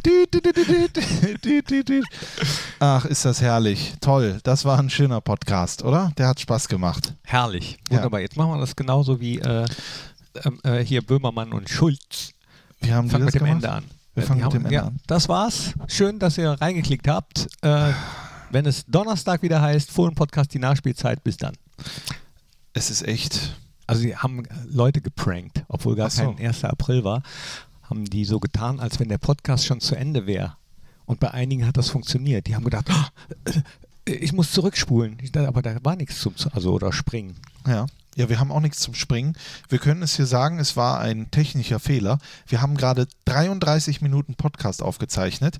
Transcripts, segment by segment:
Ach, ist das herrlich. Toll. Das war ein schöner Podcast, oder? Der hat Spaß gemacht. Herrlich. Wunderbar. Ja. Jetzt machen wir das genauso wie äh, äh, hier Böhmermann und Schulz. Wir haben fangen mit dem Ende an. Wir fangen mit dem Ende ja, an. Das war's. Schön, dass ihr reingeklickt habt. Äh, wenn es Donnerstag wieder heißt, Fohlen-Podcast, die Nachspielzeit, bis dann. Es ist echt. Also, sie haben Leute geprankt, obwohl gar so. kein 1. April war. Haben die so getan, als wenn der Podcast schon zu Ende wäre. Und bei einigen hat das funktioniert. Die haben gedacht, oh, ich muss zurückspulen. aber da war nichts zum, also oder springen. Ja. Ja, wir haben auch nichts zum Springen. Wir können es hier sagen, es war ein technischer Fehler. Wir haben gerade 33 Minuten Podcast aufgezeichnet.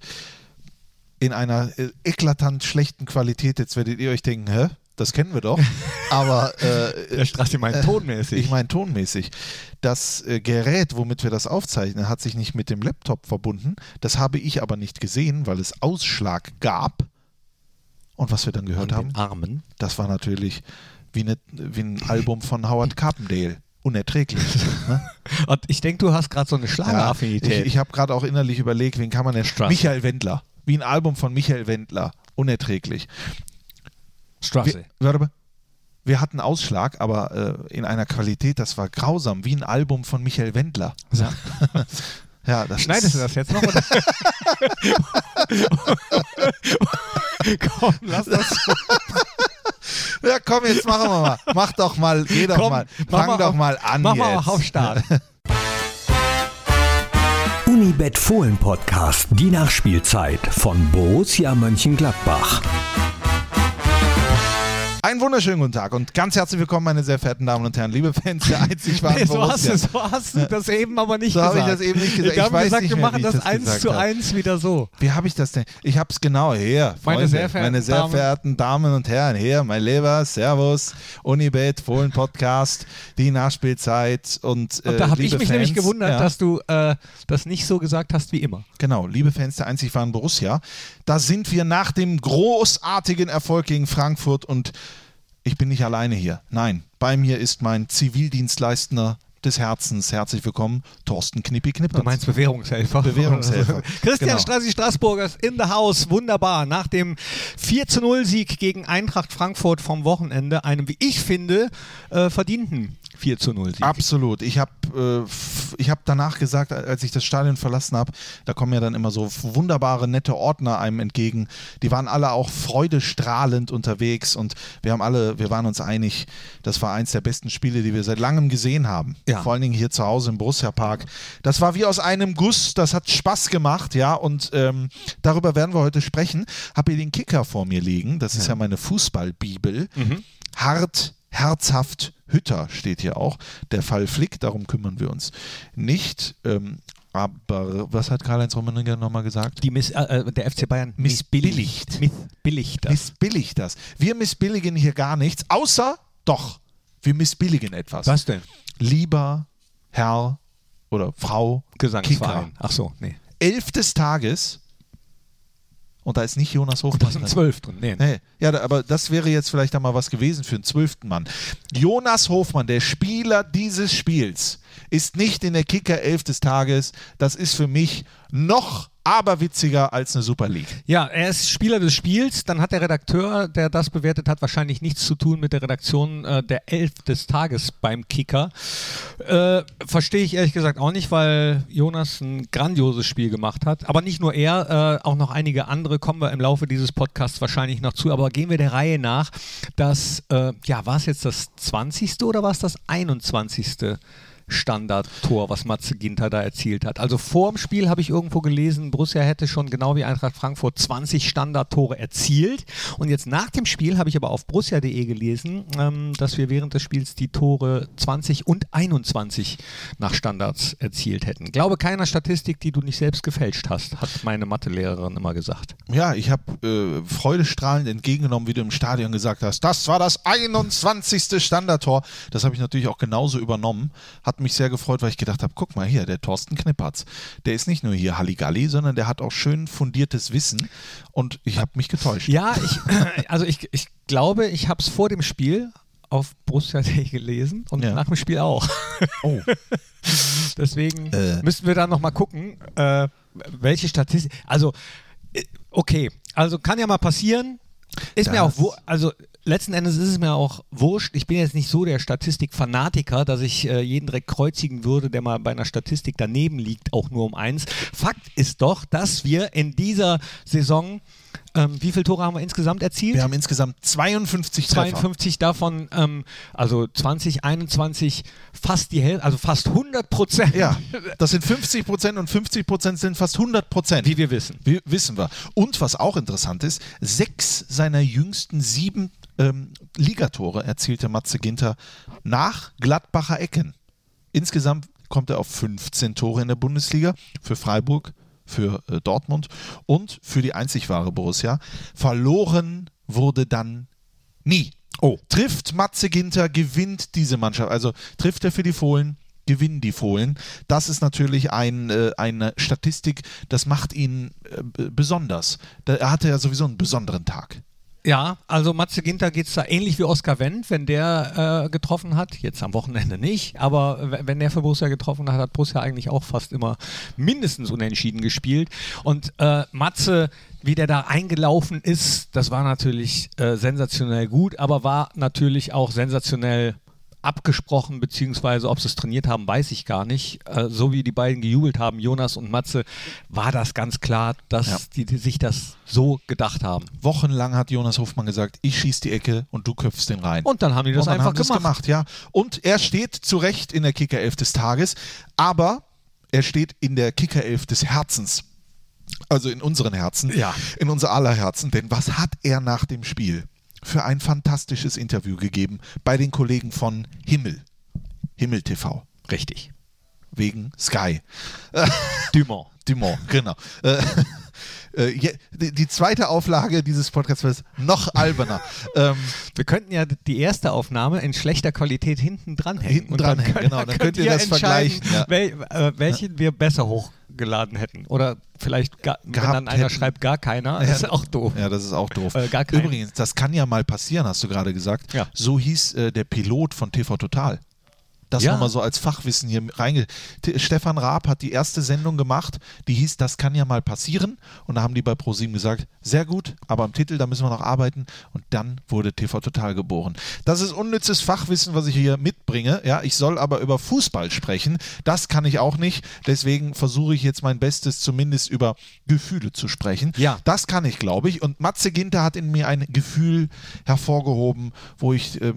In einer äh, eklatant schlechten Qualität. Jetzt werdet ihr euch denken, hä? Das kennen wir doch. Aber. Äh, Der Straße meint äh, tonmäßig. Ich meine tonmäßig. Das äh, Gerät, womit wir das aufzeichnen, hat sich nicht mit dem Laptop verbunden. Das habe ich aber nicht gesehen, weil es Ausschlag gab. Und was wir dann gehört haben, Armen. das war natürlich wie, eine, wie ein Album von Howard Carpendale. Unerträglich. ne? Und ich denke, du hast gerade so eine Schlageraffinität. Ja, ich, ich habe gerade auch innerlich überlegt, wen kann man denn. Michael Wendler. Wie ein Album von Michael Wendler. Unerträglich. Straße. Wir, wir hatten Ausschlag, aber äh, in einer Qualität, das war grausam, wie ein Album von Michael Wendler. Ja. ja das Schneidest du das jetzt noch? Oder? Komm, lass das. Ja, komm, jetzt machen wir mal. Mach doch mal, geh doch komm, mal. Fang doch auf, mal an. Mach jetzt. mal auf Start. Unibet Fohlen Podcast, die Nachspielzeit von Borussia Mönchengladbach. Einen wunderschönen guten Tag und ganz herzlich willkommen, meine sehr verehrten Damen und Herren, liebe Fans der einzig wahren nee, so, hast du, so hast du das eben aber nicht so gesagt. So habe ich das eben nicht gesagt. Ich, ich weiß gesagt, nicht wir mehr, machen das, eins zu eins wieder so. Wie habe ich das denn? Ich habe es genau her. Meine sehr verehrten, meine sehr verehrten Damen und Herren, hier, mein Lieber, Servus, Unibet, Fohlen Podcast, die Nachspielzeit und, äh, und da habe ich mich Fans, nämlich gewundert, ja. dass du äh, das nicht so gesagt hast wie immer. Genau, liebe Fans der einzig wahren Borussia, da sind wir nach dem großartigen Erfolg gegen Frankfurt und ich bin nicht alleine hier. Nein, bei mir ist mein Zivildienstleistender des Herzens. Herzlich willkommen, Thorsten Knippi Knippert. Du meinst Bewährungshelfer? Bewährungshelfer. Christian genau. Strassi Straßburgers in the house. Wunderbar. Nach dem 4 zu 0 Sieg gegen Eintracht Frankfurt vom Wochenende, einem, wie ich finde, äh, verdienten 4 zu 0 Sieg. Absolut. Ich habe äh, hab danach gesagt, als ich das Stadion verlassen habe, da kommen ja dann immer so wunderbare, nette Ordner einem entgegen. Die waren alle auch freudestrahlend unterwegs und wir haben alle, wir waren uns einig, das war eins der besten Spiele, die wir seit langem gesehen haben. Ja. Vor allen Dingen hier zu Hause im Borussia Park. Das war wie aus einem Guss, das hat Spaß gemacht, ja, und ähm, darüber werden wir heute sprechen. Habe hier den Kicker vor mir liegen, das ist ja, ja meine Fußballbibel. Mhm. Hart, herzhaft, Hütter steht hier auch. Der Fall Flick, darum kümmern wir uns nicht. Ähm, aber was hat Karl-Heinz Rummenigge nochmal gesagt? Miss, äh, der FC Bayern missbilligt. Missbilligt das. Missbilligt das. Wir missbilligen hier gar nichts, außer doch, wir missbilligen etwas. Was denn? Lieber Herr oder Frau Gesangsverein. Kicker. Ach so, nee. Elf des Tages und da ist nicht Jonas Hofmann. Und da ist ein Zwölf drin. Nee. nee. Ja, aber das wäre jetzt vielleicht einmal was gewesen für einen zwölften Mann. Jonas Hofmann, der Spieler dieses Spiels, ist nicht in der Kicker 11 des Tages. Das ist für mich noch aberwitziger als eine Super League. Ja, er ist Spieler des Spiels. Dann hat der Redakteur, der das bewertet hat, wahrscheinlich nichts zu tun mit der Redaktion äh, der Elf des Tages beim Kicker. Äh, Verstehe ich ehrlich gesagt auch nicht, weil Jonas ein grandioses Spiel gemacht hat. Aber nicht nur er, äh, auch noch einige andere kommen wir im Laufe dieses Podcasts wahrscheinlich noch zu. Aber gehen wir der Reihe nach. Das, äh, ja, war es jetzt das 20. oder war es das 21. Standardtor, was Matze Ginter da erzielt hat. Also vor dem Spiel habe ich irgendwo gelesen, Borussia hätte schon genau wie Eintracht Frankfurt 20 Standardtore erzielt. Und jetzt nach dem Spiel habe ich aber auf borussia.de gelesen, ähm, dass wir während des Spiels die Tore 20 und 21 nach Standards erzielt hätten. Glaube keiner Statistik, die du nicht selbst gefälscht hast, hat meine Mathelehrerin immer gesagt. Ja, ich habe äh, freudestrahlend entgegengenommen, wie du im Stadion gesagt hast. Das war das 21. Standardtor. Das habe ich natürlich auch genauso übernommen. Hat mich sehr gefreut, weil ich gedacht habe, guck mal hier, der Thorsten Knippertz, der ist nicht nur hier Halligalli, sondern der hat auch schön fundiertes Wissen und ich habe mich getäuscht. Ja, ich, also ich, ich glaube, ich habe es vor dem Spiel auf Borussia.de gelesen und Ja. nach dem Spiel auch. Oh. Deswegen Äh. müssten wir da nochmal gucken, äh, welche Statistik. Also, äh, okay, also kann ja mal passieren. Ist mir auch, wo, also letzten Endes ist es mir auch wurscht. Ich bin jetzt nicht so der Statistikfanatiker, dass ich äh, jeden direkt kreuzigen würde, der mal bei einer Statistik daneben liegt, auch nur um eins. Fakt ist doch, dass wir in dieser Saison, ähm, wie viele Tore haben wir insgesamt erzielt? Wir haben insgesamt 52 Treffer. 52 davon, ähm, also 2021 fast die Hälfte, also fast 100 Prozent. Ja, das sind 50 Prozent und 50 Prozent sind fast 100 Prozent. Wie wir wissen. Wie wissen wir. Und was auch interessant ist, sechs seiner jüngsten sieben ähm, Ligatore erzielte Matze Ginter nach Gladbacher Ecken. Insgesamt kommt er auf 15 Tore in der Bundesliga für Freiburg, für äh, Dortmund und für die einzig wahre Borussia. Verloren wurde dann nie. Oh. Trifft Matze Ginter, gewinnt diese Mannschaft. Also trifft er für die Fohlen, gewinnen die Fohlen. Das ist natürlich ein, äh, eine Statistik, das macht ihn äh, besonders. Da, er hatte ja sowieso einen besonderen Tag. Ja, also Matze Ginter geht es da ähnlich wie Oskar Wendt, wenn der äh, getroffen hat. Jetzt am Wochenende nicht, aber wenn der für Borussia getroffen hat, hat Borussia eigentlich auch fast immer mindestens unentschieden gespielt. Und äh, Matze, wie der da eingelaufen ist, das war natürlich äh, sensationell gut, aber war natürlich auch sensationell abgesprochen, beziehungsweise ob sie es trainiert haben, weiß ich gar nicht. Äh, so wie die beiden gejubelt haben, Jonas und Matze, war das ganz klar, dass Ja. die, die sich das so gedacht haben. Wochenlang hat Jonas Hofmann gesagt, ich schieße die Ecke und du köpfst den rein. Und dann haben die das Und dann einfach haben gemacht. gemacht. Ja. Und er steht zu Recht in der Kickerelf des Tages, aber er steht in der Kickerelf des Herzens. Also in unseren Herzen, Ja. in unser aller Herzen. Denn was hat er nach dem Spiel für ein fantastisches Interview gegeben bei den Kollegen von Himmel? Himmel TV. Richtig. Wegen Sky. Dumont. Dumont, genau. Äh, äh, die, zweite Auflage dieses Podcasts ist noch alberner. ähm, Wir könnten ja die erste Aufnahme in schlechter Qualität hinten dranhängen. Hinten Und dann dranhängen, genau, dann könnt ihr das vergleichen, ja. Wel, äh, welchen wir besser hochgeladen hätten. Oder vielleicht, gar, wenn dann einer hätten. schreibt gar keiner, Ja. ist auch doof. Ja, das ist auch doof. Äh, gar kein- Übrigens, das kann ja mal passieren, hast du gerade gesagt. Ja. So hieß äh, der Pilot von TV Total. Das Ja. nochmal so als Fachwissen hier reinge. Stefan Raab hat die erste Sendung gemacht, die hieß Das kann ja mal passieren. Und da haben die bei ProSieben gesagt, sehr gut, aber am Titel, da müssen wir noch arbeiten. Und dann wurde TV Total geboren. Das ist unnützes Fachwissen, was ich hier mitbringe. Ja, ich soll aber über Fußball sprechen. Das kann ich auch nicht. Deswegen versuche ich jetzt mein Bestes, zumindest über Gefühle zu sprechen. Ja. Das kann ich, glaube ich. Und Matze Ginter hat in mir ein Gefühl hervorgehoben, wo ich äh,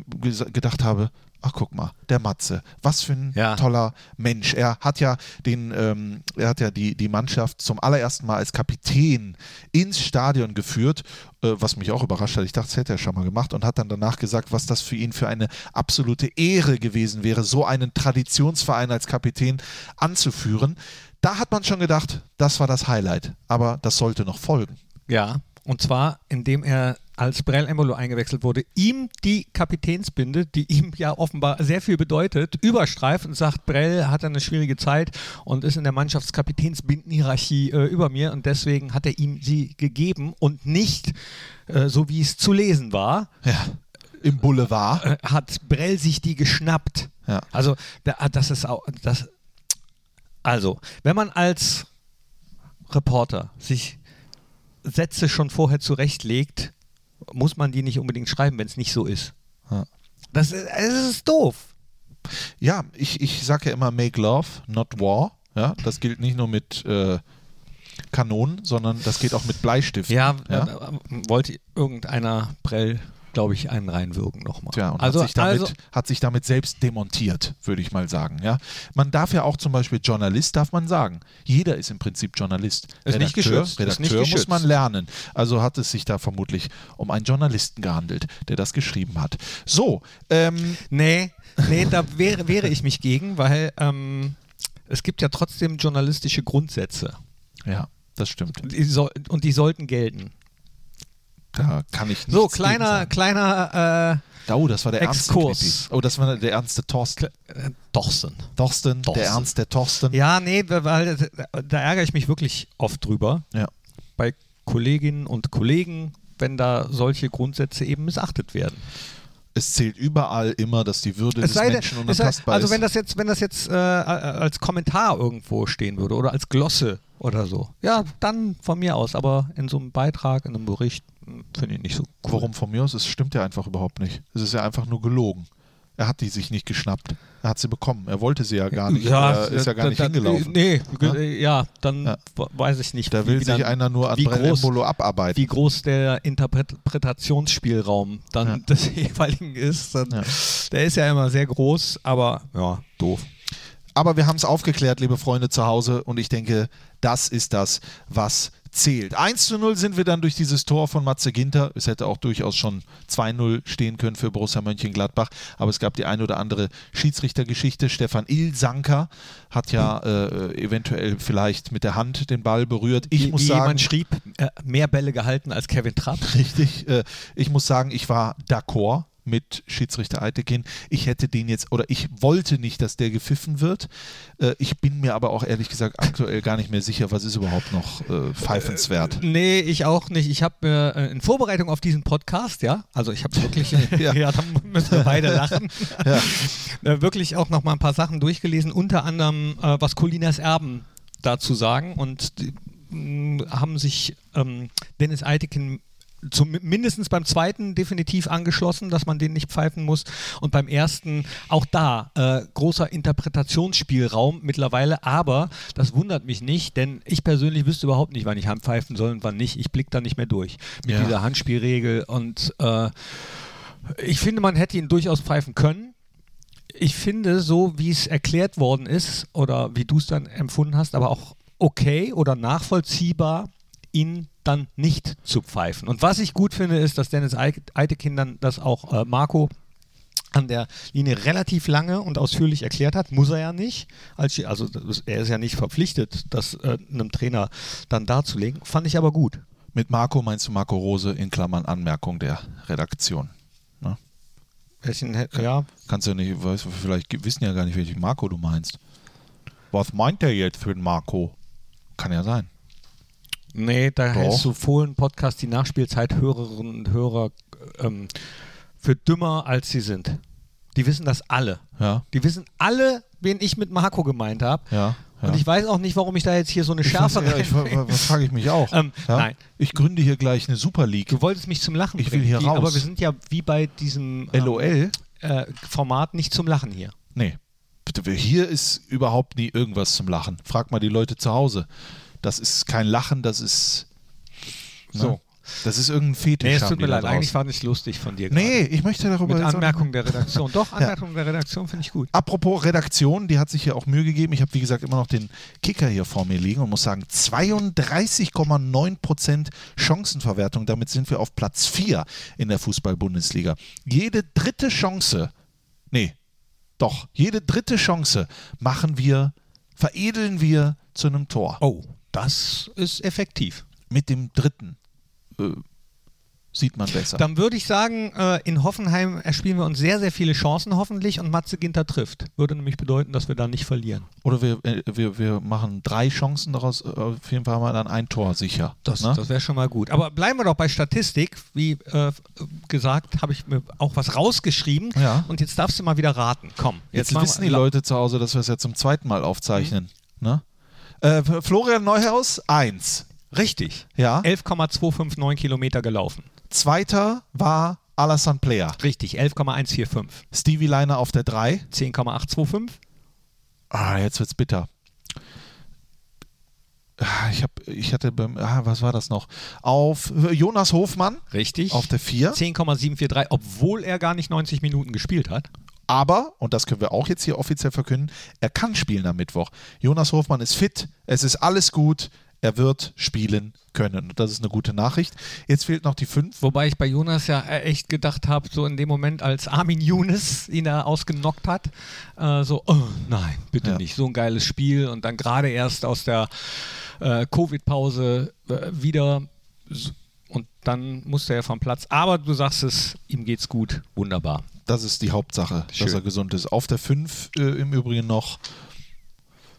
gedacht habe, ach guck mal, der Matze, was für ein Ja. toller Mensch. Er hat ja den, ähm, er hat ja die, die Mannschaft zum allerersten Mal als Kapitän ins Stadion geführt, äh, was mich auch überrascht hat. Ich dachte, das hätte er schon mal gemacht und hat dann danach gesagt, was das für ihn für eine absolute Ehre gewesen wäre, so einen Traditionsverein als Kapitän anzuführen. Da hat man schon gedacht, das war das Highlight. Aber das sollte noch folgen. Ja, und zwar, indem er als Brell Embolo eingewechselt wurde, ihm die Kapitänsbinde, die ihm ja offenbar sehr viel bedeutet, überstreift und sagt, Brell hat eine schwierige Zeit und ist in der Mannschaftskapitänsbindenhierarchie äh, über mir und deswegen hat er ihm sie gegeben und nicht, äh, so wie es zu lesen war, Ja. Im Boulevard. äh, hat Brell sich die geschnappt. Ja. Also, da, das ist auch, das, also, wenn man als Reporter sich Sätze schon vorher zurechtlegt, muss man die nicht unbedingt schreiben, wenn es nicht so ist. Ja. Das ist, es ist doof. Ja, ich, ich sage ja immer make love, not war. Ja, das gilt nicht nur mit äh, Kanonen, sondern das geht auch mit Bleistiften. Ja, ja? äh, wollte irgendeiner Prell, glaube ich, einen reinwirken nochmal. Tja, und also, hat, sich damit, also, hat sich damit selbst demontiert, würde ich mal sagen. Ja? Man darf ja auch zum Beispiel Journalist, darf man sagen. Jeder ist im Prinzip Journalist. Ist nicht geschützt, ist Redakteur nicht muss geschützt. man lernen. Also hat es sich da vermutlich um einen Journalisten gehandelt, der das geschrieben hat. So, ähm, nee, nee, da wäre, wäre ich mich gegen, weil ähm, es gibt ja trotzdem journalistische Grundsätze. ja, das stimmt. Die soll, und die sollten gelten. Da kann ich nicht. So, kleiner, kleiner Oh, das war der ernste Exkurs. Knippi. Oh, das war der ernste Thorsten. äh, Dorsten. Thorsten, Thorsten. der Ernst der Thorsten. Ja, nee, weil da, ärgere ich mich wirklich oft drüber. Ja. Bei Kolleginnen und Kollegen, wenn da solche Grundsätze eben missachtet werden. Es zählt überall immer, dass die Würde Es des denn, Menschen sei, unantastbar also ist. wenn das jetzt, wenn das jetzt äh, als Kommentar irgendwo stehen würde oder als Glosse oder so, ja, dann von mir aus. Aber in so einem Beitrag, in einem Bericht, finde ich nicht so cool. Warum von mir aus? Es stimmt ja einfach überhaupt nicht. Es ist ja einfach nur gelogen. Er hat die sich nicht geschnappt. Er hat sie bekommen. Er wollte sie ja gar nicht. er ist ja gar da- nicht da- hingelaufen. Nee, Ja? ge- ja, dann Ja. weiß ich nicht. Da will sich dann- einer nur an Brembolo abarbeiten. wie groß der Interpretationsspielraum dann Ja. des jeweiligen ist. Dann, Ja. Der ist ja immer sehr groß, aber ja, doof. Aber wir haben es aufgeklärt, liebe Freunde zu Hause. Und ich denke, das ist das, was zählt. 1 zu 0 sind wir dann durch dieses Tor von Matze Ginter. Es hätte auch durchaus schon 2-0 stehen können für Borussia Mönchengladbach. Aber es gab die ein oder andere Schiedsrichtergeschichte. Stefan Ilsanker hat ja äh, eventuell vielleicht mit der Hand den Ball berührt. Ich wie, muss wie sagen, jemand schrieb, äh, mehr Bälle gehalten als Kevin Trapp. Richtig. Äh, ich muss sagen, ich war d'accord mit Schiedsrichter Eitekin. Ich hätte den jetzt, oder ich wollte nicht, dass der gepfiffen wird. Äh, ich bin mir aber auch ehrlich gesagt aktuell gar nicht mehr sicher, was ist überhaupt noch äh, pfeifenswert. Nee, ich auch nicht. Ich habe mir äh, in Vorbereitung auf diesen Podcast, ja, also ich habe wirklich, ja. Ja. da müssen wir beide lachen, Ja. äh, wirklich auch noch mal ein paar Sachen durchgelesen, unter anderem, äh, was Colinas Erben dazu sagen und die, mh, haben sich ähm, Dennis Eitekin zum, mindestens beim zweiten definitiv angeschlossen, dass man den nicht pfeifen muss. Und beim ersten auch da äh, großer Interpretationsspielraum mittlerweile. Aber das wundert mich nicht, denn ich persönlich wüsste überhaupt nicht, wann ich pfeifen soll und wann nicht. Ich blicke da nicht mehr durch mit Ja. dieser Handspielregel. Und äh, ich finde, man hätte ihn durchaus pfeifen können. Ich finde, so wie es erklärt worden ist oder wie du es dann empfunden hast, aber auch okay oder nachvollziehbar, ihn dann nicht zu pfeifen. Und was ich gut finde, ist, dass Dennis Eitekin dann das auch äh, Marco an der Linie relativ lange und ausführlich erklärt hat, muss er ja nicht. Als, also er ist ja nicht verpflichtet, das äh, einem Trainer dann darzulegen. Fand ich aber gut. Mit Marco meinst du Marco Rose in Klammern Anmerkung der Redaktion. Ne? Welchen, ja, Kannst du nicht, weißt, vielleicht wissen ja gar nicht, welchen Marco du meinst. Was meint der jetzt für den Marco? Kann ja sein. Nee, da Doch. hältst du Fohlen-Podcast die Nachspielzeit-Hörerinnen und Hörer ähm, für dümmer, als sie sind. Die wissen das alle. Ja, Die wissen alle, wen ich mit Marco gemeint habe. ja. ja. Und ich weiß auch nicht, warum ich da jetzt hier so eine Schärfe ja, ich, was frage ich mich auch. Ähm, ja? nein. Ich gründe hier gleich eine Super League. Du wolltest mich zum Lachen Ich will hier Die, raus. Aber wir sind ja wie bei diesem ähm, LOL? äh, nicht zum Lachen hier. Nee. Bitte, hier ist überhaupt nie irgendwas zum Lachen. Frag mal die Leute zu Hause. Das ist kein Lachen, das ist. ne? So. Das ist irgendein Fetisch. Nee, es tut mir leid. Eigentlich war nicht lustig von dir. Nee, gerade. ich möchte darüber Mit Anmerkung der Redaktion. Doch, Anmerkung der Redaktion finde ich gut. Apropos Redaktion, die hat sich hier auch Mühe gegeben. Ich habe, wie gesagt, immer noch den Kicker hier vor mir liegen und muss sagen, 32,9% Chancenverwertung. Damit sind wir auf Platz 4 in der Fußball-Bundesliga. Jede dritte Chance, nee, doch, jede dritte Chance machen wir, veredeln wir zu einem Tor. Oh, das ist effektiv. Mit dem dritten äh, sieht man besser. Dann würde ich sagen, äh, in Hoffenheim erspielen wir uns sehr, sehr viele Chancen hoffentlich und Matze Ginter trifft. Würde nämlich bedeuten, dass wir da nicht verlieren. Oder wir, äh, wir, wir machen drei Chancen daraus. äh, Auf jeden Fall haben wir dann ein Tor sicher. Das, ne? das wäre schon mal gut. Aber bleiben wir doch bei Statistik. Wie äh, gesagt, habe ich mir auch was rausgeschrieben. Ja. Und jetzt darfst du mal wieder raten. Komm, Jetzt, machen wissen die Leute zu Hause, dass wir es ja zum zweiten Mal aufzeichnen. Ne? Äh, Florian Neuhaus, 1. Richtig. Ja. 11,259 Kilometer gelaufen. Zweiter war Alassane Player. Richtig, 11,145. Stevie Leiner auf der 3. 10,825. Ah, jetzt wird's bitter. Ah, Ich, hab, ich hatte beim, ah, was war das noch? Auf Jonas Hofmann Richtig. auf der 4. 10,743, obwohl er gar nicht 90 Minuten gespielt hat. Aber, und das können wir auch jetzt hier offiziell verkünden, er kann spielen am Mittwoch. Jonas Hofmann ist fit, es ist alles gut, er wird spielen können. Und das ist eine gute Nachricht. Jetzt fehlt noch die 5. Wobei ich bei Jonas ja echt gedacht habe, so in dem Moment, als Armin Younes ihn da ausgenockt hat, äh, so, oh nein, bitte Ja. nicht, so ein geiles Spiel und dann gerade erst aus der äh, Covid-Pause äh, wieder und dann musste er vom Platz. Aber du sagst es, ihm geht's gut, wunderbar. Das ist die Hauptsache, Schön. dass er gesund ist. Auf der 5 äh, im Übrigen noch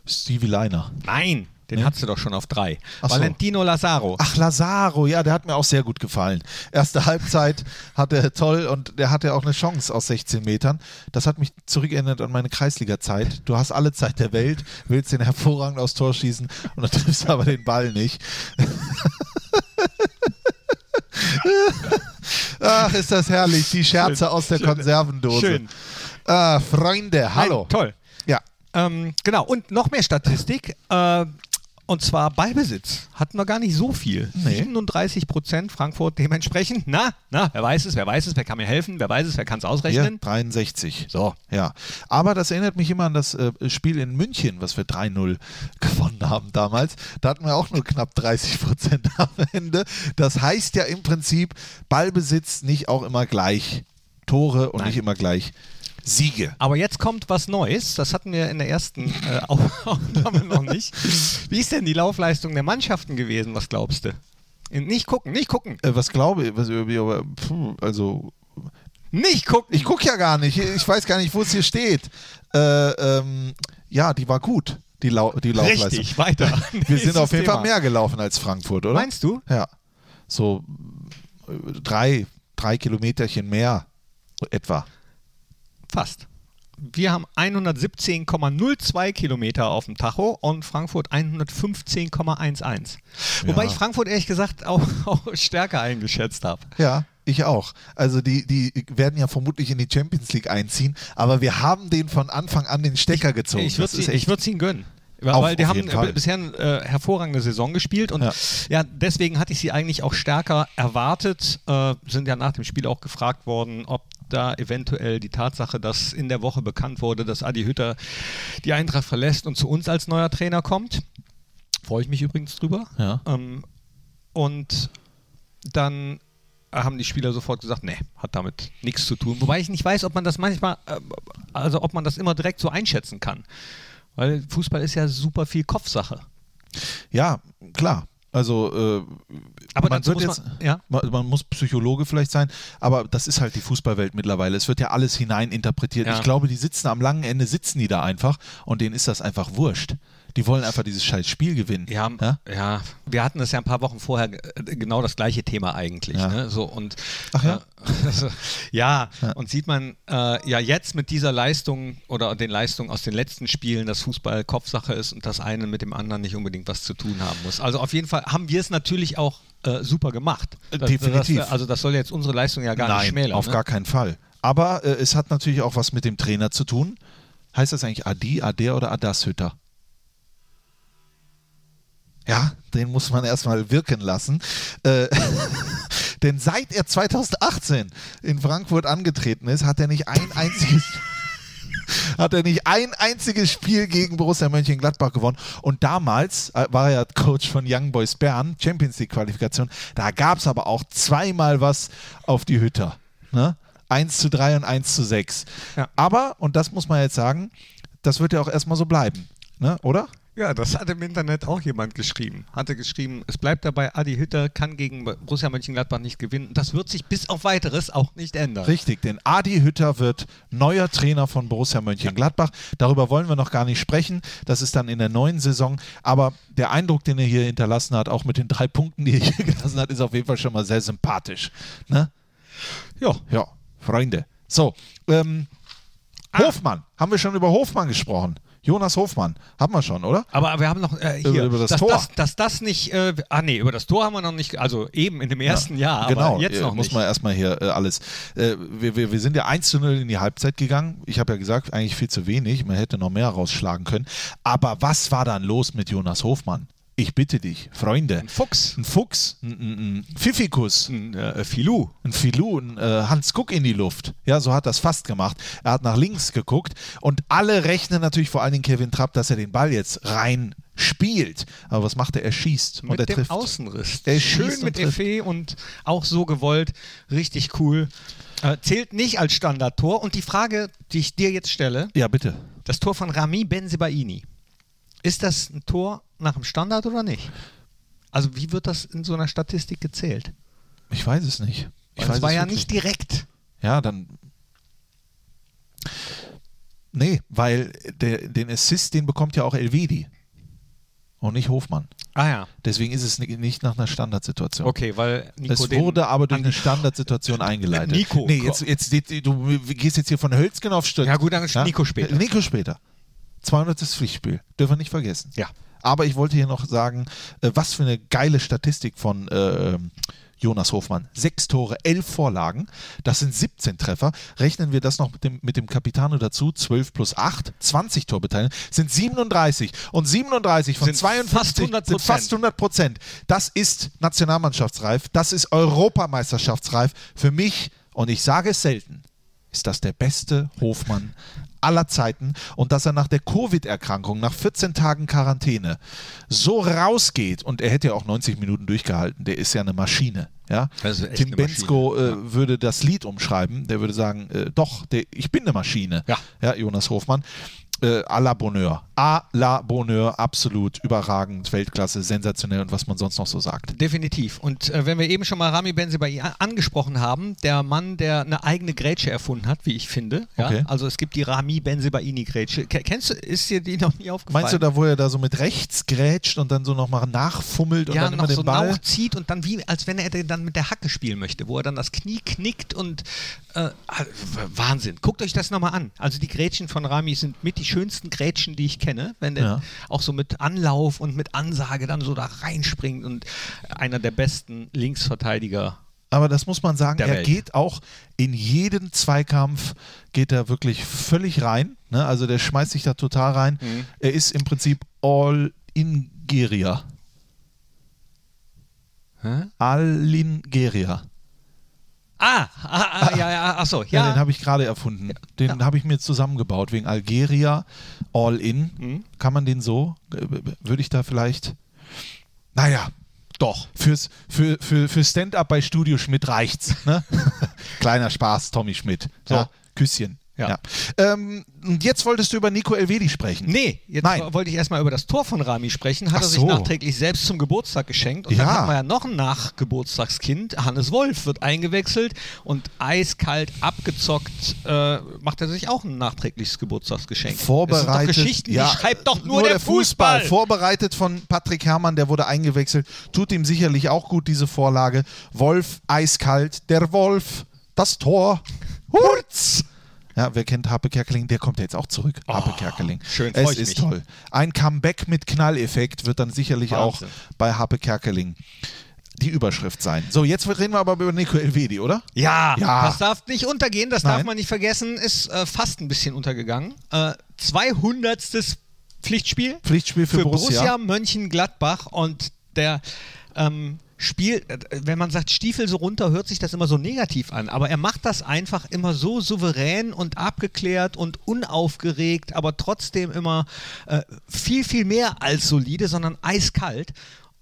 Stevie Leiner. Nein, Den Nee. hattest du doch schon auf drei. Ach so. Valentino Lazaro. Ach, Lazaro, ja, der hat mir auch sehr gut gefallen. Erste Halbzeit hat er toll und der hatte auch eine Chance aus 16 Metern. Das hat mich zurückerinnert an meine Kreisliga-Zeit. Du hast alle Zeit der Welt, willst den hervorragend aufs Tor schießen und dann triffst du aber den Ball nicht. Ach, ist das herrlich. Die Scherze Schön, aus der schön. Konservendose. Schön. Ah, Freunde, hallo. Nein, toll. Ja, Ähm, genau, und noch mehr Statistik. Äh, und zwar Ballbesitz. Hatten wir gar nicht so viel. Nee. 37 Prozent Frankfurt dementsprechend. Na, na, wer weiß es, wer weiß es, wer kann mir helfen, wer weiß es, wer kann es ausrechnen? 63. So. Ja, aber das erinnert mich immer an das äh, Spiel in München, was wir 3-0 gewonnen haben damals. Da hatten wir auch nur knapp 30 Prozent am Ende. Das heißt ja im Prinzip, Ballbesitz nicht auch immer gleich Tore und Nein. nicht immer gleich Siege. Aber jetzt kommt was Neues. Das hatten wir in der ersten äh, Auf- Aufnahme noch nicht. Wie ist denn die Laufleistung der Mannschaften gewesen? Was glaubst du? Nicht gucken, nicht gucken, Äh, was glaube ich, was, also nicht gucken. ich gucke ja gar nicht, ich weiß gar nicht, wo es hier steht. Äh, ähm, ja, die war gut, die, Lau die Laufleistung. Richtig, weiter. Wir sind auf jeden Thema. Fall mehr gelaufen als Frankfurt, oder? Meinst du? Ja. So äh, drei, drei Kilometerchen mehr etwa. Fast. Wir haben 117,02 Kilometer auf dem Tacho und Frankfurt 115,11. Wobei Ja. ich Frankfurt ehrlich gesagt auch, auch stärker eingeschätzt habe. Ja, ich auch. Also die, die werden ja vermutlich in die Champions League einziehen, aber wir haben den von Anfang an den Stecker gezogen. Ich würde ich würd's ihnen gönnen. Weil Auf- die auf haben äh, bisher eine äh, hervorragende Saison gespielt und ja. Ja. deswegen hatte ich sie eigentlich auch stärker erwartet. Äh, sind ja nach dem Spiel auch gefragt worden, ob da eventuell die Tatsache, dass in der Woche bekannt wurde, dass Adi Hütter die Eintracht verlässt und zu uns als neuer Trainer kommt. Freue ich mich übrigens drüber. Ja. Ähm, und dann haben die Spieler sofort gesagt, nee, hat damit nichts zu tun. Wobei ich nicht weiß, ob man das manchmal, äh, also ob man das immer direkt so einschätzen kann. Weil Fußball ist ja super viel Kopfsache. Ja, klar. Also äh, Aber man wird muss jetzt, man- ja. man, man muss Psychologe vielleicht sein, aber das ist halt die Fußballwelt mittlerweile. Es wird ja alles hineininterpretiert. Ja. Ich glaube, die sitzen am langen Ende, sitzen die da einfach und denen ist das einfach wurscht. Die wollen einfach dieses scheiß Spiel gewinnen. Ja, Ja? ja? wir hatten das ja ein paar Wochen vorher äh, genau das gleiche Thema eigentlich. Ja. Ne? So, und, Ach ja? Äh, also, ja, und sieht man äh, ja jetzt mit dieser Leistung oder den Leistungen aus den letzten Spielen, dass Fußball Kopfsache ist und das eine mit dem anderen nicht unbedingt was zu tun haben muss. Also auf jeden Fall haben wir es natürlich auch äh, super gemacht. Äh, Das- definitiv. Das, also das soll jetzt unsere Leistung ja gar Nein, nicht schmälern. auf ne? gar keinen Fall. Aber äh, es hat natürlich auch was mit dem Trainer zu tun. Heißt das eigentlich Adi, Adair oder Adas Hütter? Ja, den muss man erstmal wirken lassen. Äh, denn seit er 2018 in Frankfurt angetreten ist, hat er nicht ein einziges hat er nicht ein einziges Spiel gegen Borussia Mönchengladbach gewonnen. Und damals äh, war er Coach von Young Boys Bern, Champions League Qualifikation. Da gab es aber auch zweimal was auf die Hütter. Ne? 1 zu 3 und 1 zu 6. Ja. Aber, und das muss man jetzt sagen, das wird ja auch erstmal so bleiben. Ne? Oder? Ja, das hat im Internet auch jemand geschrieben. Hatte geschrieben, es bleibt dabei, Adi Hütter kann gegen Borussia Mönchengladbach nicht gewinnen. Das wird sich bis auf weiteres auch nicht ändern. Richtig, denn Adi Hütter wird neuer Trainer von Borussia Mönchengladbach. Darüber wollen wir noch gar nicht sprechen. Das ist dann in der neuen Saison. Aber der Eindruck, den er hier hinterlassen hat, auch mit den drei Punkten, die er hier gelassen hat, ist auf jeden Fall schon mal sehr sympathisch. Ne? Ja, Ja, Freunde. So, ähm, Hofmann. Haben wir schon über Hofmann gesprochen? Jonas Hofmann. Haben wir schon, oder? aber wir haben noch äh, hier, Über- über das dass, Tor. Das, dass das nicht, äh, ah nee, über das Tor haben wir noch nicht, also eben in dem ersten Jahr, genau, aber jetzt äh, noch muss nicht. man erstmal hier äh, alles. Äh, wir, wir, wir sind ja 1 zu 0 in die Halbzeit gegangen. Ich habe ja gesagt, eigentlich viel zu wenig. Man hätte noch mehr rausschlagen können. Aber was war dann los mit Jonas Hofmann? Ich bitte dich, Freunde. Ein Fuchs, Ein Fuchs, ein, ein, ein Pfiffikus, ein äh, Filou. ein Filou, ein äh, Hans Guck in die Luft. Ja, so hat das fast gemacht. Er hat nach links geguckt und alle rechnen natürlich, vor allen Dingen Kevin Trapp, dass er den Ball jetzt rein spielt. Aber was macht er? Er schießt und Mit er dem trifft. Außenriss. Er Schön mit und. Effet und auch so gewollt. Richtig cool. Äh, zählt nicht als Standardtor. Und die Frage, die ich dir jetzt stelle, Ja, bitte. das Tor von Rami Benzebaini. Ist das ein Tor nach dem Standard oder nicht? Also wie wird das in so einer Statistik gezählt? Ich weiß es nicht. Ich es war ja wirklich nicht direkt. Ja, dann. Nee, weil der, den Assist, den bekommt ja auch Elvedi. und nicht Hofmann. Ah ja. Deswegen ist es ni- nicht nach einer Standardsituation. Okay, weil Nico Es wurde aber durch eine Standardsituation eingeleitet. Nico. Nee, jetzt, jetzt, du gehst jetzt hier von Hölzgen auf Stück. Ja gut, dann ist Nico später. Nico später. 200. Pflichtspiel. Dürfen wir nicht vergessen. Ja. Aber ich wollte hier noch sagen, äh, was für eine geile Statistik von äh, Jonas Hofmann. Sechs Tore, elf Vorlagen. Das sind 17 Treffer. Rechnen wir das noch mit dem, mit dem Capitano dazu, 12 plus 8, 20 Torbeteiligung, sind 37. Und 37 von Sind 52 fast 100 sind fast 100 Prozent. Das ist nationalmannschaftsreif. Das ist Europameisterschaftsreif. Für mich, und ich sage es selten, ist das der beste Hofmann aller Zeiten und dass er nach der Covid-Erkrankung, nach 14 Tagen Quarantäne, so rausgeht und er hätte ja auch 90 Minuten durchgehalten, der ist ja eine Maschine. Ja? Tim Bensko äh, würde das Lied umschreiben, der würde sagen, äh, doch, der, ich bin eine Maschine. Ja. ja Jonas Hofmann. Äh, à la Bonheur. À la Bonheur, absolut überragend, Weltklasse, sensationell und was man sonst noch so sagt. Definitiv. Und äh, wenn wir eben schon mal Rami Benzebaini a- angesprochen haben, der Mann, der eine eigene Grätsche erfunden hat, wie ich finde. Ja? Okay. Also es gibt die Rami Benzebaini Grätsche. Ke- Kennst du, ist dir die noch nie aufgefallen? Meinst du da, wo er da so mit rechts grätscht und dann so nochmal nachfummelt und ja, dann immer den so Ball? Nauch zieht und dann wie, als wenn er den dann mit der Hacke spielen möchte, wo er dann das Knie knickt und äh, Wahnsinn. Guckt euch das nochmal an. Also die Grätschen von Rami sind mit die schönsten Grätschen, die ich kenne, wenn der Ja. auch so mit Anlauf und mit Ansage dann so da reinspringt und einer der besten Linksverteidiger. Aber das muss man sagen, Der er Welt. geht auch in jeden Zweikampf, geht er wirklich völlig rein. Ne? Also der schmeißt sich da total rein. Mhm. Er ist im Prinzip all in Geria. Hä? All-in-Geria. Ah, ah, ah, ja, ja, achso, Ja, ja. den habe ich gerade erfunden. Den habe ich mir zusammengebaut wegen Algeria, All-in. Mhm. Kann man den so? Äh, Würde ich da vielleicht. Naja, doch. Fürs, für, für, für Stand-up bei Studio Schmidt reicht's. Ne? Kleiner Spaß, Tommy Schmidt. So, Ja. Küsschen. Ja. Ähm, und jetzt wolltest du über Nico Elvedi sprechen. Nee, jetzt Nein. wo- wollte ich erstmal über das Tor von Rami sprechen. Hat Ach er sich so. nachträglich selbst zum Geburtstag geschenkt. Und Ja. dann haben wir ja noch ein Nachgeburtstagskind. Hannes Wolf wird eingewechselt und eiskalt abgezockt äh, macht er sich auch ein nachträgliches Geburtstagsgeschenk. Vorbereitet. Das sind doch Geschichten, die schreibt doch nur, der, Fußball. Vorbereitet von Patrick Herrmann, der wurde eingewechselt. Tut ihm sicherlich auch gut, diese Vorlage. Wolf, eiskalt. Der Wolf, das Tor. Hurz! Ja, wer kennt Harpe Kerkeling? Der kommt ja jetzt auch zurück. Harpe Kerkeling. Oh, schön, Es ist mich. toll. Ein Comeback mit Knalleffekt wird dann sicherlich Wahnsinn. auch bei Harpe Kerkeling die Überschrift sein. So, jetzt reden wir aber über Nico Elvedi, oder? Ja, Ja. das darf nicht untergehen, das Nein. darf man nicht vergessen, ist äh, fast ein bisschen untergegangen. Äh, 200. Pflichtspiel Pflichtspiel für, für Borussia. Borussia Mönchengladbach und der ähm, Spiel, äh, wenn man sagt Stiefel so runter, hört sich das immer so negativ an, aber er macht das einfach immer so souverän und abgeklärt und unaufgeregt, aber trotzdem immer äh, viel, viel mehr als solide, sondern eiskalt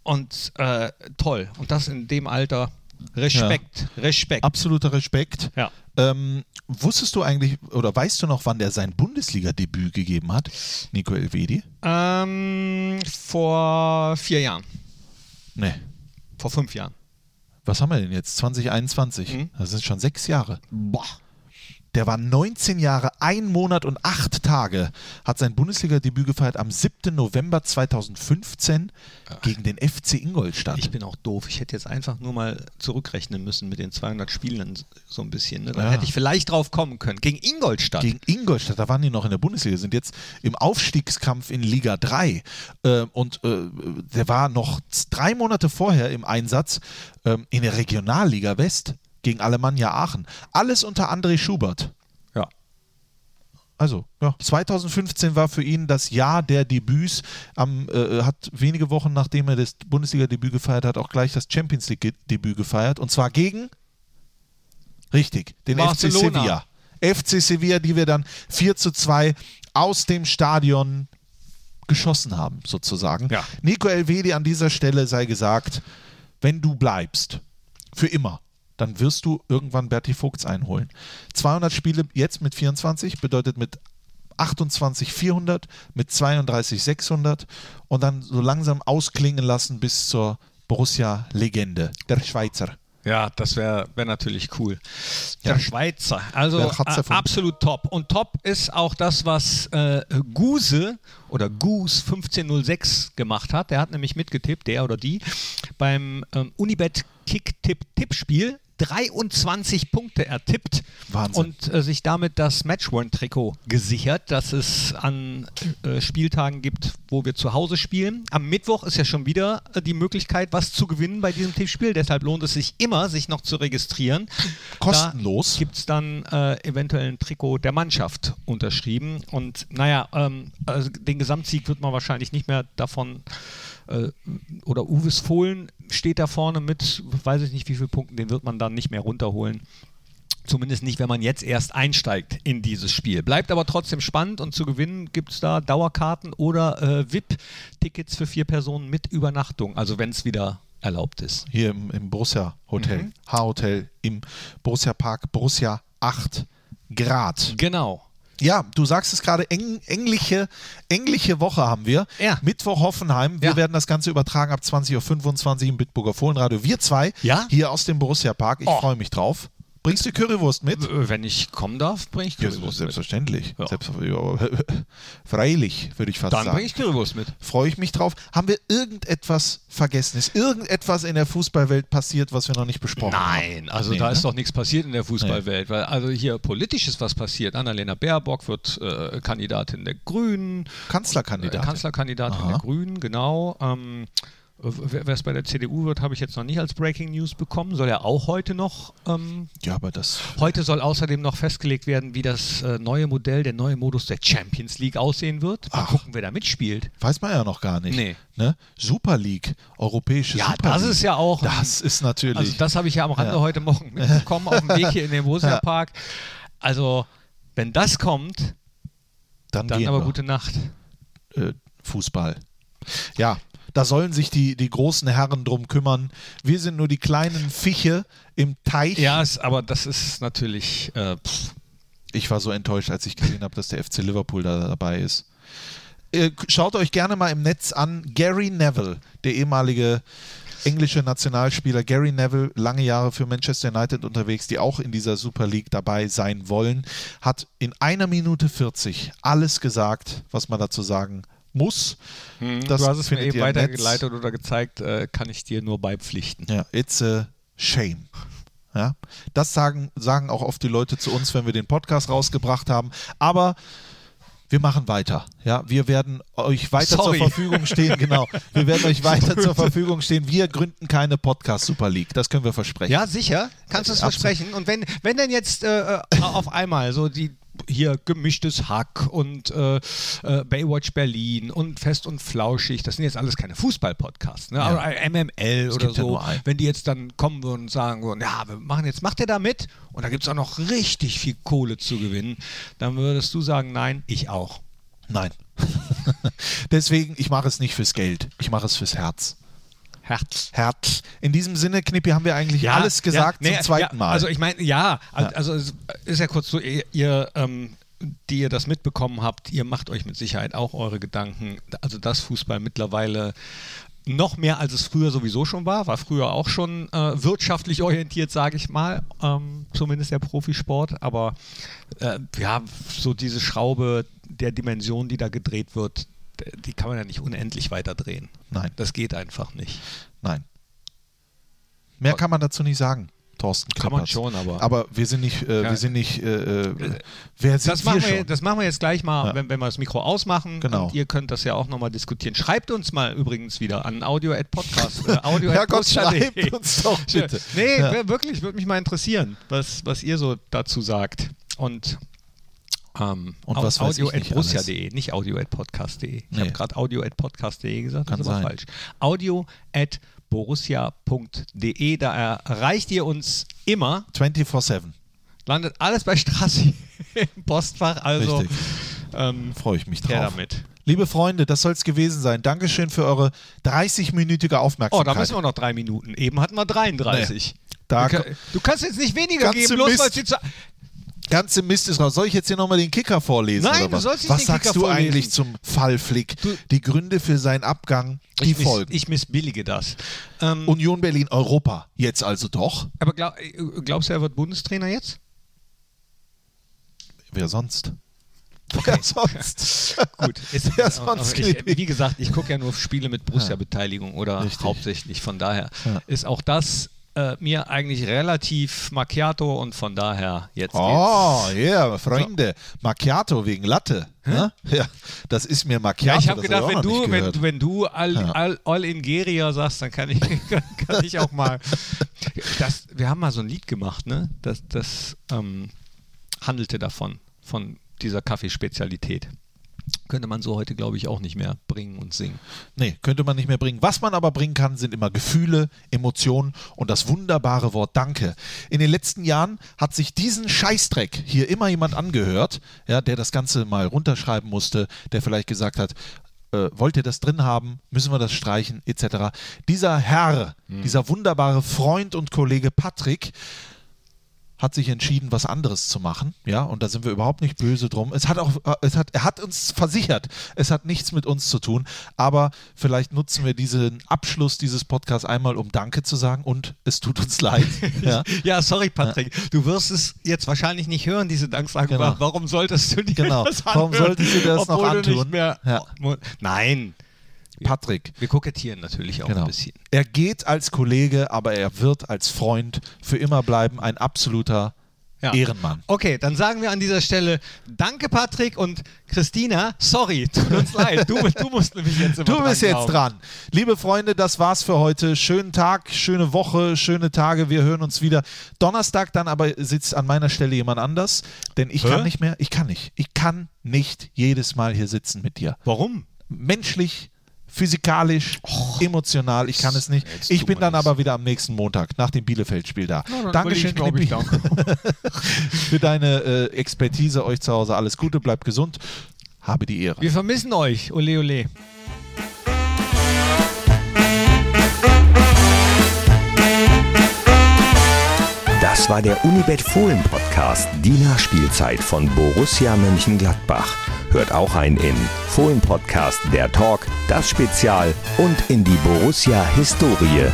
und äh, toll. Und das in dem Alter. Respekt, Respekt. Absoluter Respekt. Ja. Ähm, wusstest du eigentlich oder weißt du noch, wann der sein Bundesliga-Debüt gegeben hat, Nico Elvedi? Ähm, vor vier Jahren. Nee. Vor fünf Jahren. Was haben wir denn jetzt? 2021. Mhm. Das sind schon sechs Jahre. Boah. Der war 19 Jahre, ein Monat und acht Tage, hat sein Bundesliga-Debüt gefeiert am 7. November 2015 gegen den FC Ingolstadt. Ich bin auch doof. Ich hätte jetzt einfach nur mal zurückrechnen müssen mit den 200 Spielen so ein bisschen. Ne? Dann Ja. hätte ich vielleicht drauf kommen können. Gegen Ingolstadt. Gegen Ingolstadt, da waren die noch in der Bundesliga, sind jetzt im Aufstiegskampf in Liga 3. Äh, und äh, der war noch drei Monate vorher im Einsatz ähm, in der Regionalliga West gegen Alemannia Aachen. Alles unter André Schubert. ja. Also, ja. 2015 war für ihn das Jahr der Debüts. Am, äh, hat wenige Wochen nachdem er das Bundesliga-Debüt gefeiert hat, auch gleich das Champions League-Debüt gefeiert. Und zwar gegen, richtig, den FC Barcelona. Sevilla. FC Sevilla, die wir dann 4 zu 2 aus dem Stadion geschossen haben, sozusagen. Ja. Nico Elvedi an dieser Stelle sei gesagt, wenn du bleibst, für immer, dann wirst du irgendwann Berti Vogts einholen. 200 Spiele jetzt mit 24 bedeutet mit 28 400, mit 32 600 und dann so langsam ausklingen lassen bis zur Borussia-Legende, der Schweizer. Ja, das wäre wär natürlich cool. Der Schweizer, also äh, absolut top. Und top ist auch das, was äh, Guse oder Goose 1506 gemacht hat. Der hat nämlich mitgetippt, der oder die, beim ähm, Unibet Kick-Tipp-Tippspiel 23 Punkte ertippt Wahnsinn. und äh, sich damit das Matchworn-Trikot gesichert, das es an äh, Spieltagen gibt, wo wir zu Hause spielen. Am Mittwoch ist ja schon wieder äh, die Möglichkeit, was zu gewinnen bei diesem Tippspiel. Deshalb lohnt es sich immer, sich noch zu registrieren. Kostenlos. Gibt es dann äh, eventuell ein Trikot der Mannschaft unterschrieben. Und naja, ähm, also den Gesamtsieg wird man wahrscheinlich nicht mehr davon äh, oder Uwes Fohlen steht da vorne mit, weiß ich nicht wie viele Punkten, den wird man dann nicht mehr runterholen. Zumindest nicht, wenn man jetzt erst einsteigt in dieses Spiel. Bleibt aber trotzdem spannend und zu gewinnen gibt es da Dauerkarten oder äh, VIP-Tickets für vier Personen mit Übernachtung, also wenn es wieder erlaubt ist. Hier im, im Borussia Hotel, Mhm. H-Hotel im Borussia Park, Borussia 8 Grad. Genau. Ja, du sagst es gerade, eng, engliche, engliche Woche haben wir. Ja. Mittwoch Hoffenheim. Wir Ja. werden das Ganze übertragen ab 20.25 Uhr im Bitburger Fohlenradio. Wir zwei Ja? hier aus dem Borussia Park. Ich Oh. freue mich drauf. Bringst du Currywurst mit? Wenn ich kommen darf, bringe ich Ja, Currywurst mit. selbstverständlich. Ja. Freilich, würde ich fast Dann sagen. bringe ich Currywurst mit. Freue ich mich drauf. Haben wir irgendetwas vergessen? Ist irgendetwas in der Fußballwelt passiert, was wir noch nicht besprochen haben? Nein, also Nee, da ne? ist doch nichts passiert in der Fußballwelt, weil also hier politisch ist was passiert. Annalena Baerbock wird äh, Kandidatin der Grünen, Kanzlerkandidatin. Äh, Kanzlerkandidatin Aha. der Grünen, genau. Ähm, wer es bei der CDU wird, habe ich jetzt noch nicht als Breaking News bekommen. Soll ja auch heute noch. Ähm, Ja, aber das. heute soll außerdem noch festgelegt werden, wie das äh, neue Modell, der neue Modus der Champions League aussehen wird. Mal Ach. gucken, wer da mitspielt. Weiß man ja noch gar nicht. Nee. Ne? Super League, europäische Ja, Super das League. ist ja auch. Das ist natürlich. Also das habe ich ja am Rande Ja. heute Morgen mitbekommen auf dem Weg hier in den Borussia Ja. Park. Also, wenn das kommt, dann dann aber wir. gute Nacht. äh, Fußball. Ja, da sollen sich die, die großen Herren drum kümmern. Wir sind nur die kleinen Fische im Teich. Ja, es, aber das ist natürlich. Äh. Ich war so enttäuscht, als ich gesehen habe, dass der FC Liverpool da dabei ist. Äh, Schaut euch gerne mal im Netz an, Gary Neville, der ehemalige englische Nationalspieler Gary Neville, lange Jahre für Manchester United unterwegs, die auch in dieser Super League dabei sein wollen, hat in einer Minute 40 alles gesagt, was man dazu sagen muss. Das du hast es mir eben im Netz. weitergeleitet oder gezeigt, äh, kann ich dir nur beipflichten. Ja, it's a shame. Ja, das sagen, sagen auch oft die Leute zu uns, wenn wir den Podcast rausgebracht haben. Aber wir machen weiter. Ja, wir werden euch weiter Sorry. zur Verfügung stehen. Genau, wir werden euch weiter zur Verfügung stehen. Wir gründen keine Podcast Super League. Das können wir versprechen. Ja, sicher. Kannst du es versprechen. Und wenn, wenn denn jetzt äh, äh, auf einmal so die hier gemischtes Hack und äh, äh, Baywatch Berlin und Fest und Flauschig, das sind jetzt alles keine Fußball-Podcasts, ne? aber MML oder gibt ja so, nur einen. wenn die jetzt dann kommen würden und sagen würden, ja, wir machen jetzt, macht ihr da mit? Und da gibt es auch noch richtig viel Kohle zu gewinnen, dann würdest du sagen, nein, ich auch. Nein. Deswegen, ich mache es nicht fürs Geld. Ich mache es fürs Herz. Herz. Herz. In diesem Sinne, Knippi, haben wir eigentlich alles gesagt ja, nee, zum zweiten ja, Mal. Also ich meine, ja, Ja. also es ist ja kurz so, ihr, ihr ähm, die ihr das mitbekommen habt, ihr macht euch mit Sicherheit auch eure Gedanken. Also dass Fußball mittlerweile noch mehr als es früher sowieso schon war, war früher auch schon äh, wirtschaftlich orientiert, sage ich mal, ähm, zumindest der Profisport, aber äh, ja, so diese Schraube der Dimension, die da gedreht wird, die kann man ja nicht unendlich weiter drehen. Nein. Das geht einfach nicht. Nein. Mehr kann man dazu nicht sagen, Thorsten Kann man schon, aber- Aber wir sind nicht, äh, Ja. wir sind nicht, äh, äh, wer sind Das wir machen, wir, schon? das machen wir jetzt gleich mal, Ja. wenn, wenn wir das Mikro ausmachen. Genau. Und ihr könnt das ja auch nochmal diskutieren. Schreibt uns mal übrigens wieder an audio at podcast. Äh, audio Herrgott, poster.de. schreibt uns doch bitte. Nee, Ja. wir- wirklich, würde mich mal interessieren, was, was ihr so dazu sagt. Und, ähm, Und was weiß audio ich at nicht brussia.de, nicht audio at podcast.de. Ich Nee. habe gerade audio at podcast.de gesagt, Kann das ist aber falsch. Audio at borussia.de, da erreicht ihr uns immer 24-7. landet alles bei Strassi im Postfach. Also ähm, Freue ich mich drauf. damit. Liebe Freunde, das soll es gewesen sein. Dankeschön für eure 30-minütige Oh, Aufmerksamkeit. da müssen wir noch drei Minuten. Eben hatten wir 33. Da du, kann- du kannst jetzt nicht weniger geben, bloß weil die Zeit. Ganze Mist ist raus. Soll ich jetzt hier nochmal den Kicker vorlesen? Nein, oder du was? sollst nicht Was den sagst Kicker du vorlesen. eigentlich zum Fall Flick? Die Gründe für seinen Abgang, die ich, miss, folgen. ich missbillige das. Ähm, Union Berlin Europa, jetzt also doch. aber glaub, äh, glaubst du, er wird Bundestrainer jetzt? Wer sonst? Wer sonst? Gut, Wer aber sonst ich, wie gesagt, ich gucke ja nur Spiele mit Borussia-Beteiligung oder Richtig. hauptsächlich. Von daher Ja. ist auch das äh, mir eigentlich relativ macchiato und von daher jetzt Oh, ja, Freunde. Macchiato wegen Latte. Ne? Ja, das ist mir Macchiato. Ja, ich habe gedacht, hab wenn du, wenn, wenn du all, Ja. all, all in Geria sagst, dann kann ich, kann ich auch mal. Das, wir haben mal so ein Lied gemacht, ne? Das, das ähm, handelte davon, von dieser Kaffeespezialität. Könnte man so heute, glaube ich, auch nicht mehr bringen und singen. Nee, könnte man nicht mehr bringen. Was man aber bringen kann, sind immer Gefühle, Emotionen und das wunderbare Wort Danke. In den letzten Jahren hat sich diesen Scheißdreck hier immer jemand angehört, ja, der das Ganze mal runterschreiben musste, der vielleicht gesagt hat, äh, wollt ihr das drin haben, müssen wir das streichen, etc. Dieser Herr, dieser wunderbare Freund und Kollege Patrick, hat sich entschieden, was anderes zu machen, ja, und da sind wir überhaupt nicht böse drum. Es hat auch, äh, es hat, er hat uns versichert, es hat nichts mit uns zu tun, aber vielleicht nutzen wir diesen Abschluss dieses Podcasts einmal, um Danke zu sagen und es tut uns leid. ja. Ja, sorry, Patrick. Du wirst es jetzt wahrscheinlich nicht hören, diese Danksagung. Genau. Warum solltest du dir Genau. das Warum anhören, solltest du das noch antun? nicht mehr Ja. Nein. Patrick, Wir kokettieren natürlich auch genau. ein bisschen. Er geht als Kollege, aber er wird als Freund für immer bleiben, ein absoluter Ja. Ehrenmann. Okay, dann sagen wir an dieser Stelle Danke, Patrick und Christina. Sorry, tut uns leid. Du, du musst nämlich jetzt immer Du dran bist jetzt dran. Liebe Freunde, das war's für heute. Schönen Tag, schöne Woche, schöne Tage. Wir hören uns wieder. Donnerstag dann aber sitzt an meiner Stelle jemand anders, denn ich Hä? kann nicht mehr. Ich kann nicht. Ich kann nicht jedes Mal hier sitzen mit dir. Warum? Menschlich, physikalisch, emotional. Ich kann es nicht. Ich bin dann aber wieder am nächsten Montag nach dem Bielefeld-Spiel da. Na, Dankeschön, Knippi, glaub für deine äh, Expertise. Euch zu Hause alles Gute, bleibt gesund. Habe die Ehre. Wir vermissen euch. Ole, ole. Das war der Unibet Fohlen Podcast, die Nachspielzeit von Borussia Mönchengladbach. Hört auch ein in Fohlen Podcast, der Talk, das Spezial und in die Borussia Historie.